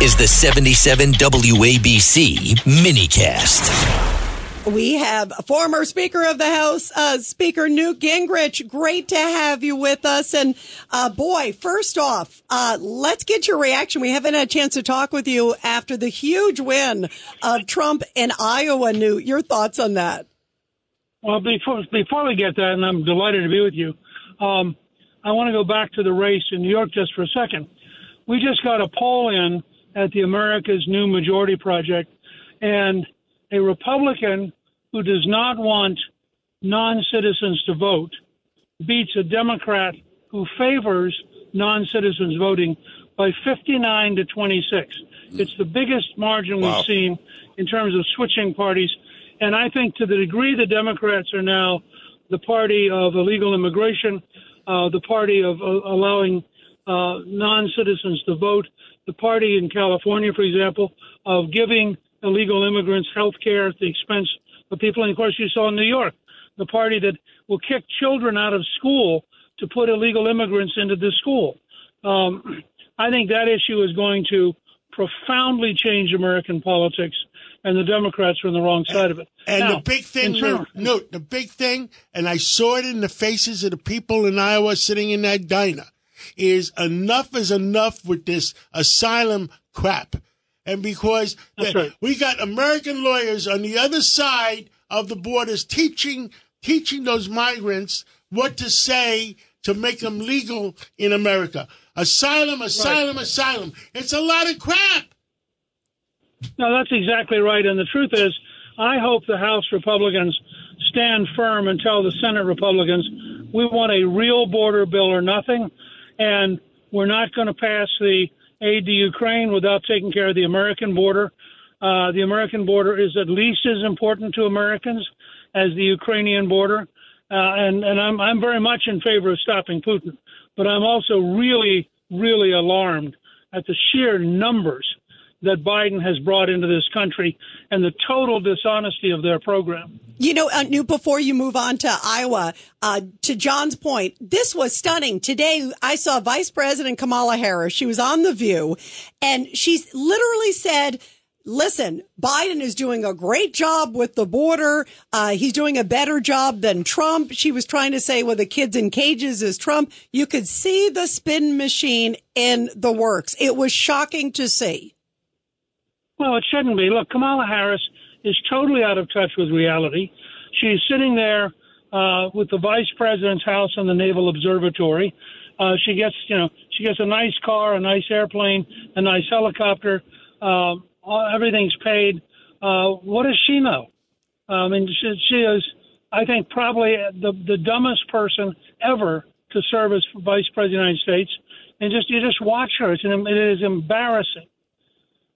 is the 77 WABC minicast. We have former Speaker of the House, uh, Speaker Newt Gingrich. Great to have you with us. And uh, boy, first off, uh, let's get your reaction. We haven't had a chance to talk with you after the huge win of Trump in Iowa. Newt, your thoughts on that? Well, before before we get that, and I'm delighted to be with you. Um, I want to go back to the race in New York just for a second. We just got a poll in at the America's New Majority Project, and a Republican who does not want non citizens to vote beats a Democrat who favors non citizens voting by 59 to 26. It's the biggest margin Wow. we've seen in terms of switching parties. And I think to the degree the Democrats are now the party of illegal immigration, uh, the party of uh, allowing uh, non citizens to vote, the party in California, for example, of giving illegal immigrants health care at the expense of people. And of course, you saw in New York, the party that will kick children out of school to put illegal immigrants into the school. Um, I think that issue is going to profoundly change American politics, and the Democrats are on the wrong side of it. And Now, the big thing, in term- no, no, the big thing, and I saw it in the faces of the people in Iowa sitting in that diner, is enough is enough with this asylum crap. And because right. we got American lawyers on the other side of the borders teaching teaching those migrants what to say to make them legal in America. Asylum, asylum, asylum. It's a lot of crap. No, that's exactly right. And the truth is, I hope the House Republicans stand firm and tell the Senate Republicans we want a real border bill or nothing, and we're not going to pass the aid to Ukraine without taking care of the American border. Uh, the American border is at least as important to Americans as the Ukrainian border, uh, and and I'm I'm very much in favor of stopping Putin, but I'm also really really alarmed at the sheer numbers that Biden has brought into this country and the total dishonesty of their program. You know, uh, Newt, before you move on to Iowa, uh, to John's point, this was stunning. Today, I saw Vice President Kamala Harris. She was on The View, and she literally said, Listen, Biden is doing a great job with the border. Uh, he's doing a better job than Trump. She was trying to say, well, the kids in cages is Trump. You could see the spin machine in the works. It was shocking to see. Well, it shouldn't be. Look, Kamala Harris is totally out of touch with reality. She's sitting there uh, with the vice president's house on the Naval Observatory. Uh, she gets, you know, she gets a nice car, a nice airplane, a nice helicopter. Uh, all, everything's paid. Uh, what does she know? I mean, she, she is, I think, probably the the dumbest person ever to serve as vice president of the United States. And just you just watch her; it's an, it is embarrassing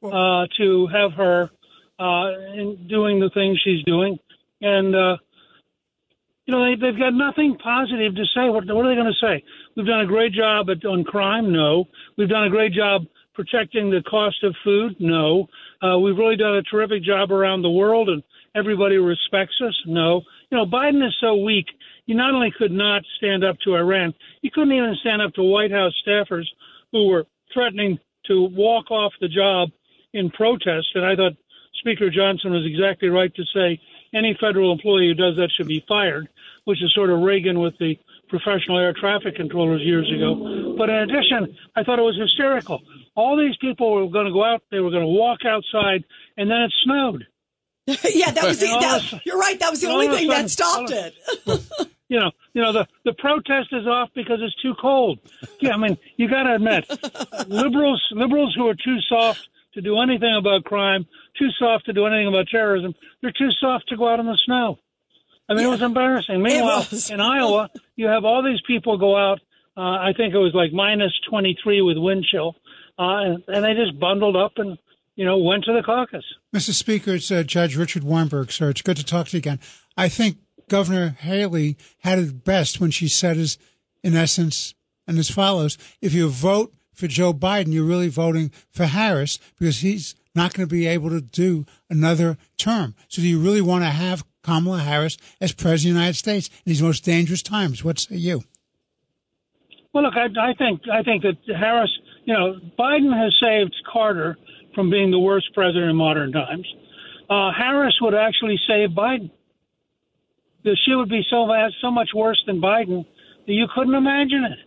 uh, to have her uh, in doing the things she's doing, and uh, you know they, they've got nothing positive to say. What, what are they going to say? We've done a great job at, on crime. No, we've done a great job protecting the cost of food. No, uh, we've really done a terrific job around the world, and everybody respects us. No, you know Biden is so weak. He not only could not stand up to Iran, he couldn't even stand up to White House staffers who were threatening to walk off the job in protest. And I thought Speaker Johnson was exactly right to say any federal employee who does that should be fired, which is sort of Reagan with the professional air traffic controllers years ago. But in addition, I thought it was hysterical. All these people were going to go out, they were going to walk outside, and then it snowed. yeah, that was the, that, you're right. That was the only all of a thing that stopped it. You know, you know the the protest is off because it's too cold. Yeah, I mean, you got to admit, liberals liberals who are too soft to do anything about crime, too soft to do anything about terrorism, they're too soft to go out in the snow. I mean, it was embarrassing. Meanwhile, was. in Iowa, you have all these people go out. Uh, I think it was like minus 23 with wind chill, uh, and, and they just bundled up and you know went to the caucus. Mr. Speaker, it's uh, Judge Richard Weinberg, sir. It's good to talk to you again. I think Governor Haley had it best when she said, as, in essence, and as follows if you vote for Joe Biden, you're really voting for Harris because he's not going to be able to do another term. So do you really want to have Kamala Harris as President of the United States in these most dangerous times? What say you? Well, look, I, I think I think that Harris, you know, Biden has saved Carter from being the worst president in modern times. Uh, Harris would actually save Biden. She would be so so much worse than Biden that you couldn't imagine it.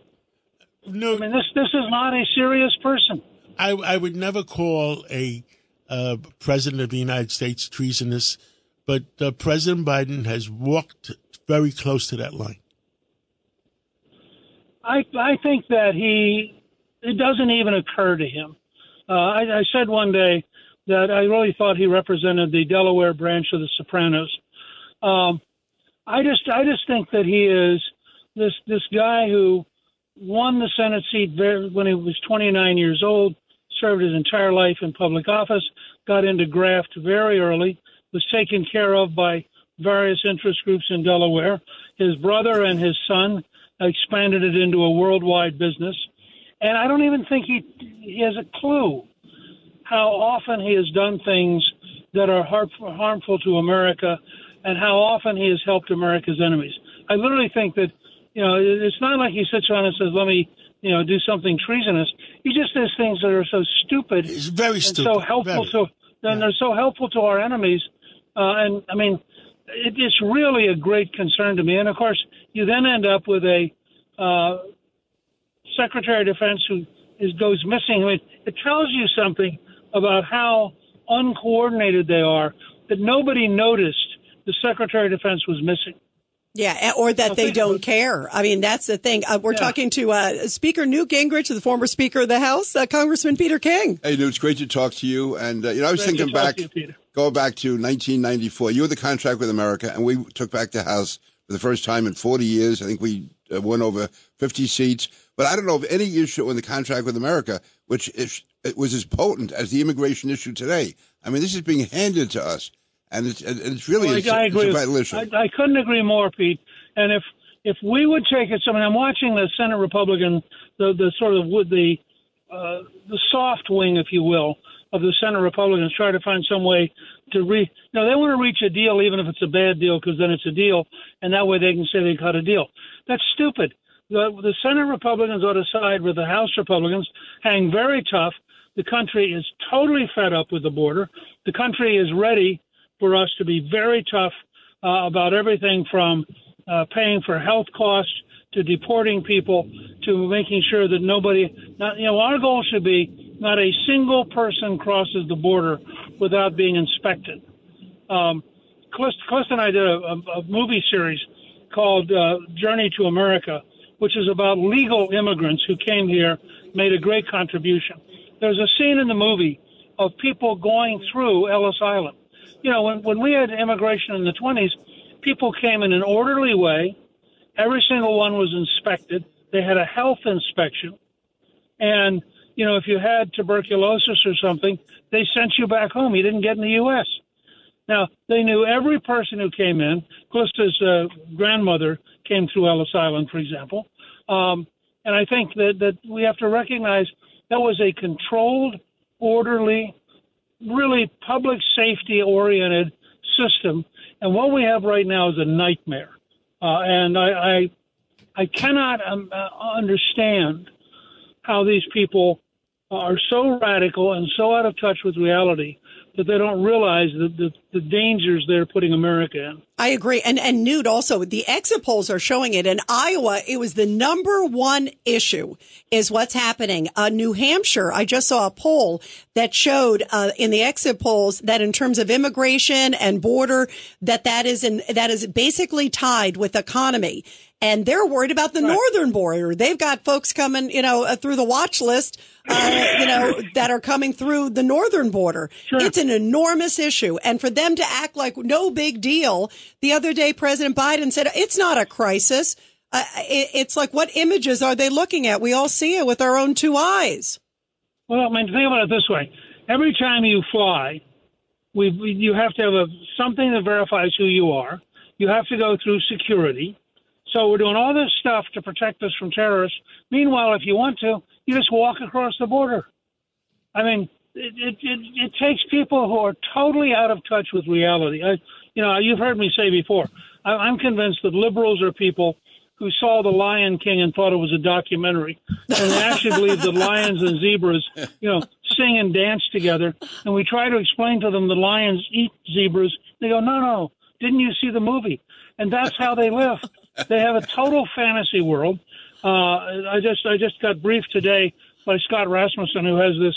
No, I mean, this this is not a serious person. I, I would never call a uh, president of the United States treasonous, but uh, President Biden has walked very close to that line. I I think that he it doesn't even occur to him. Uh, I, I said one day that I really thought he represented the Delaware branch of the Sopranos. Um, I just I just think that he is this this guy who won the Senate seat when he was 29 years old, served his entire life in public office, got into graft very early, was taken care of by various interest groups in Delaware. His brother and his son expanded it into a worldwide business. And I don't even think he he has a clue how often he has done things that are harmful to America and how often he has helped America's enemies. I literally think that, you know, it's not like he sits around and says, let me, you know, do something treasonous. He just does things that are so stupid. It's very stupid. And so helpful very. to, and they're so helpful to our enemies. Uh, and I mean, it, it's really a great concern to me. And of course, you then end up with a uh, Secretary of Defense who is goes missing. I mean, it tells you something about how uncoordinated they are that nobody noticed the Secretary of Defense was missing. Yeah, or that they don't care. I mean, that's the thing. Uh, we're Yeah. talking to uh, Speaker Newt Gingrich, the former Speaker of the House, uh, Congressman Peter King. Hey, Newt, it's great to talk to you. And, uh, you know, I was Great thinking back, to you, Peter. go back to 1994. You were the contract with America, and we took back the House for the first time in 40 years. I think we uh, won over 50 seats. But I don't know of any issue in the contract with America which is, it was as potent as the immigration issue today. I mean, this is being handed to us, and it's, and it's really Well, it's, I, I it's a vital issue. I, I couldn't agree more, Pete. And if if we would take it, so I mean, I'm watching the Senate Republican, the the sort of with the uh, the soft wing, if you will, of the Senate Republicans try to find some way to re. No, they want to reach a deal, even if it's a bad deal, because then it's a deal, and that way they can say they cut a deal. That's stupid. The, the Senate Republicans ought to side with the House Republicans, hang very tough. The country is totally fed up with the border. The country is ready for us to be very tough uh, about everything from uh, paying for health costs to deporting people to making sure that nobody, not, you know, our goal should be not a single person crosses the border without being inspected. Um, and I did a, a, a movie series called uh, Journey to America, which is about legal immigrants who came here, made a great contribution. There's a scene in the movie of people going through Ellis Island. You know, when, when we had immigration in the 20s, people came in an orderly way. Every single one was inspected. They had a health inspection. And, you know, if you had tuberculosis or something, they sent you back home. You didn't get in the U.S. Now, they knew every person who came in. Callista's uh, grandmother came through Ellis Island, for example. Um, and I think that, that we have to recognize that was a controlled, orderly, really public safety oriented system. And what we have right now is a nightmare. Uh, and I, I, I cannot um, uh, understand how these people are so radical and so out of touch with reality that they don't realize the, the, the dangers they're putting America in. I agree. And and Newt also the exit polls are showing it in Iowa. It was the number one issue is what's happening. Uh, New Hampshire. I just saw a poll that showed uh, in the exit polls that in terms of immigration and border, that that is in that is basically tied with economy. And they're worried about the northern border. They've got folks coming, you know, uh, through the watch list, uh, you know, that are coming through the northern border. It's an enormous issue. And for them to act like no big deal, the other day, President Biden said it's not a crisis. Uh, it, it's like, what images are they looking at? We all see it with our own two eyes. Well, I mean, think about it this way: every time you fly, we you have to have a something that verifies who you are. You have to go through security. So we're doing all this stuff to protect us from terrorists. Meanwhile, if you want to, you just walk across the border. I mean, it it, it, it takes people who are totally out of touch with reality. I, you know, you've heard me say before. I, I'm convinced that liberals are people who saw The Lion King and thought it was a documentary, and they actually believe that lions and zebras, you know, sing and dance together. And we try to explain to them the lions eat zebras. They go, no, no, didn't you see the movie? And that's how they live. They have a total fantasy world. Uh, I just I just got briefed today by Scott Rasmussen, who has this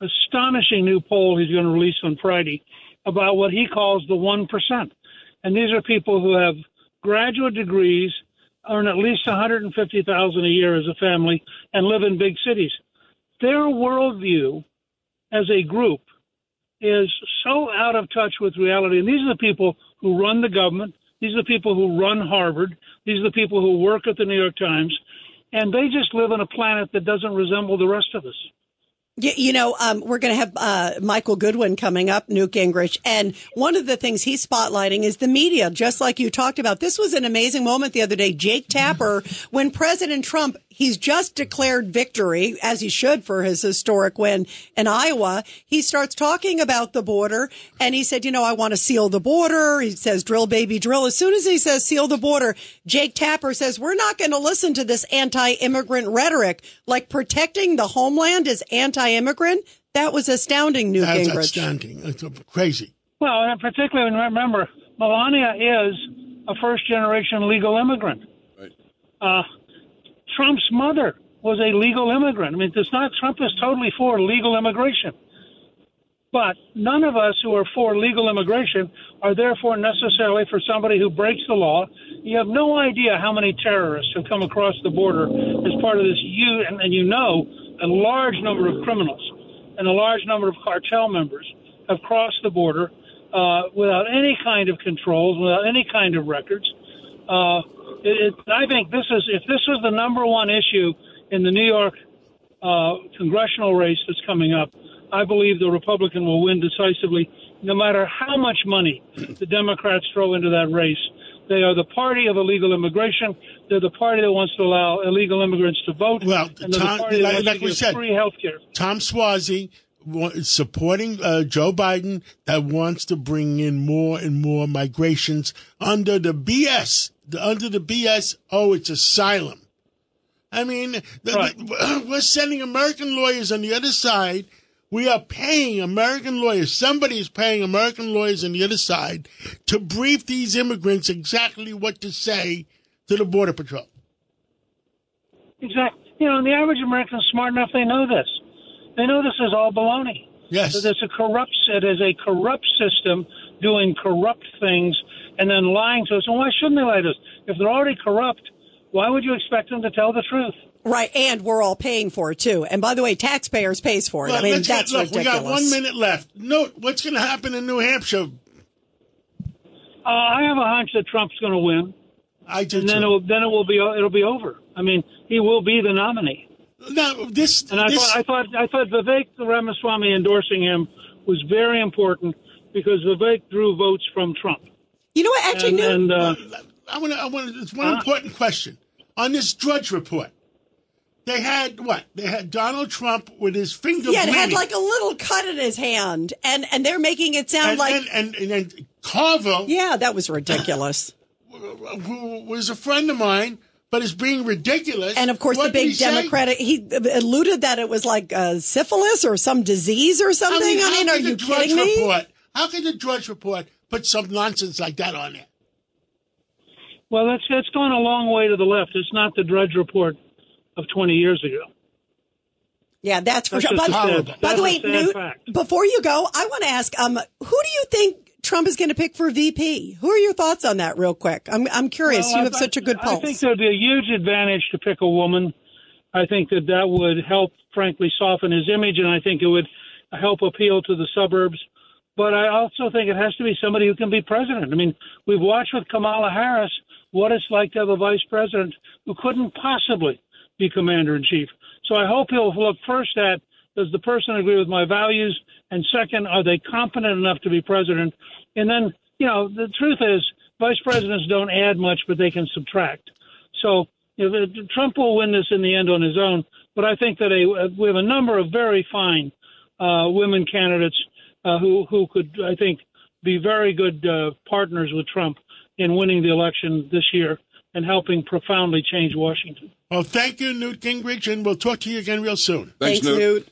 astonishing new poll he's going to release on Friday about what he calls the one percent. And these are people who have graduate degrees, earn at least 150,000 a year as a family, and live in big cities. Their worldview as a group is so out of touch with reality. And these are the people who run the government. These are the people who run Harvard. These are the people who work at the New York Times. And they just live on a planet that doesn't resemble the rest of us. You, you know, um, we're going to have uh, Michael Goodwin coming up, Newt Gingrich, and one of the things he's spotlighting is the media. Just like you talked about, this was an amazing moment the other day. Jake Tapper, when President Trump he's just declared victory, as he should for his historic win in Iowa. He starts talking about the border and he said, you know, I want to seal the border. He says, drill, baby, drill. As soon as he says seal the border, Jake Tapper says, we're not going to listen to this anti-immigrant rhetoric. Like protecting the homeland is anti-immigrant. That was astounding, Newt That's Gingrich. astounding. It's crazy. Well, and particularly when remember, Melania is a first generation legal immigrant. Right. Uh, Trump's mother was a legal immigrant. I mean, it's not Trump is totally for legal immigration. But none of us who are for legal immigration are therefore necessarily for somebody who breaks the law. You have no idea how many terrorists have come across the border as part of this. You and, and you know a large number of criminals and a large number of cartel members have crossed the border uh, without any kind of controls, without any kind of records. Uh, it, I think this is if this was the number one issue in the New York uh, congressional race that's coming up, I believe the Republican will win decisively, no matter how much money the Democrats throw into that race. They are the party of illegal immigration. They're the party that wants to allow illegal immigrants to vote. Well, and Tom- the party that like- wants like to we give said, free health care. Tom Suozzi wa- is supporting uh, Joe Biden that wants to bring in more and more migrations under the BS. The, under the BS, oh, it's asylum. I mean, the, Right. the- we're sending American lawyers on the other side. We are paying American lawyers. Somebody is paying American lawyers on the other side to brief these immigrants exactly what to say to the Border Patrol. Exactly. You know, and the average American is smart enough. They know this. They know this is all baloney. Yes. That it's a corrupt. It is a corrupt system doing corrupt things and then lying to us. And why shouldn't they lie to us? If they're already corrupt, why would you expect them to tell the truth? Right, and we're all paying for it too. And by the way, taxpayers pays for it. Well, I mean, let's get- look, ridiculous. we got one minute left. No, what's going to happen in New Hampshire? Uh, I have a hunch that Trump's going to win, I do and then too. it will, then it will be it'll be over. I mean, he will be the nominee. No, this, And I this thought I thought I thought Vivek Ramaswamy endorsing him was very important because Vivek drew votes from Trump. You know what? Actually, And, Newt, and uh, I want to. I want. It's one Huh? important question on this Drudge report. They had what? They had Donald Trump with his finger. yeah, it had like a little cut in his hand, and and they're making it sound and, like, and, and, and, and Carver, yeah, that was ridiculous. who was a friend of mine, but is being ridiculous. And of course, What the did he big say? Democratic, he alluded that it was like uh, syphilis or some disease or something. I mean, how are you the Drudge kidding me? How could the Drudge Report put some nonsense like that on there? well, that's that's gone a long way to the left. It's not the Drudge Report of 20 years ago. Yeah, that's for That's sure. just By, by that's the way, sad Newt, before you go, I want to ask, um, who do you think Trump is going to pick for VP? Who are your thoughts on that, real quick? I'm I'm curious. Well, you I- have such a good pulse. I think there'd be a huge advantage to pick a woman. I think that that would help, frankly, soften his image, and I think it would help appeal to the suburbs. But I also think it has to be somebody who can be president. I mean, we've watched with Kamala Harris what it's like to have a vice president who couldn't possibly be commander in chief. So I hope he'll look first at does the person agree with my values, and second, are they competent enough to be president? And then, you know, the truth is, vice presidents don't add much, but they can subtract. So you know, the- Trump will win this in the end on his own. But I think that a, we have a number of very fine uh, women candidates uh, who who could, I think, be very good uh, partners with Trump in winning the election this year. and helping profoundly change Washington. Well, thank you, Newt Gingrich, and we'll talk to you again real soon. Thanks, Thanks, Newt. Newt.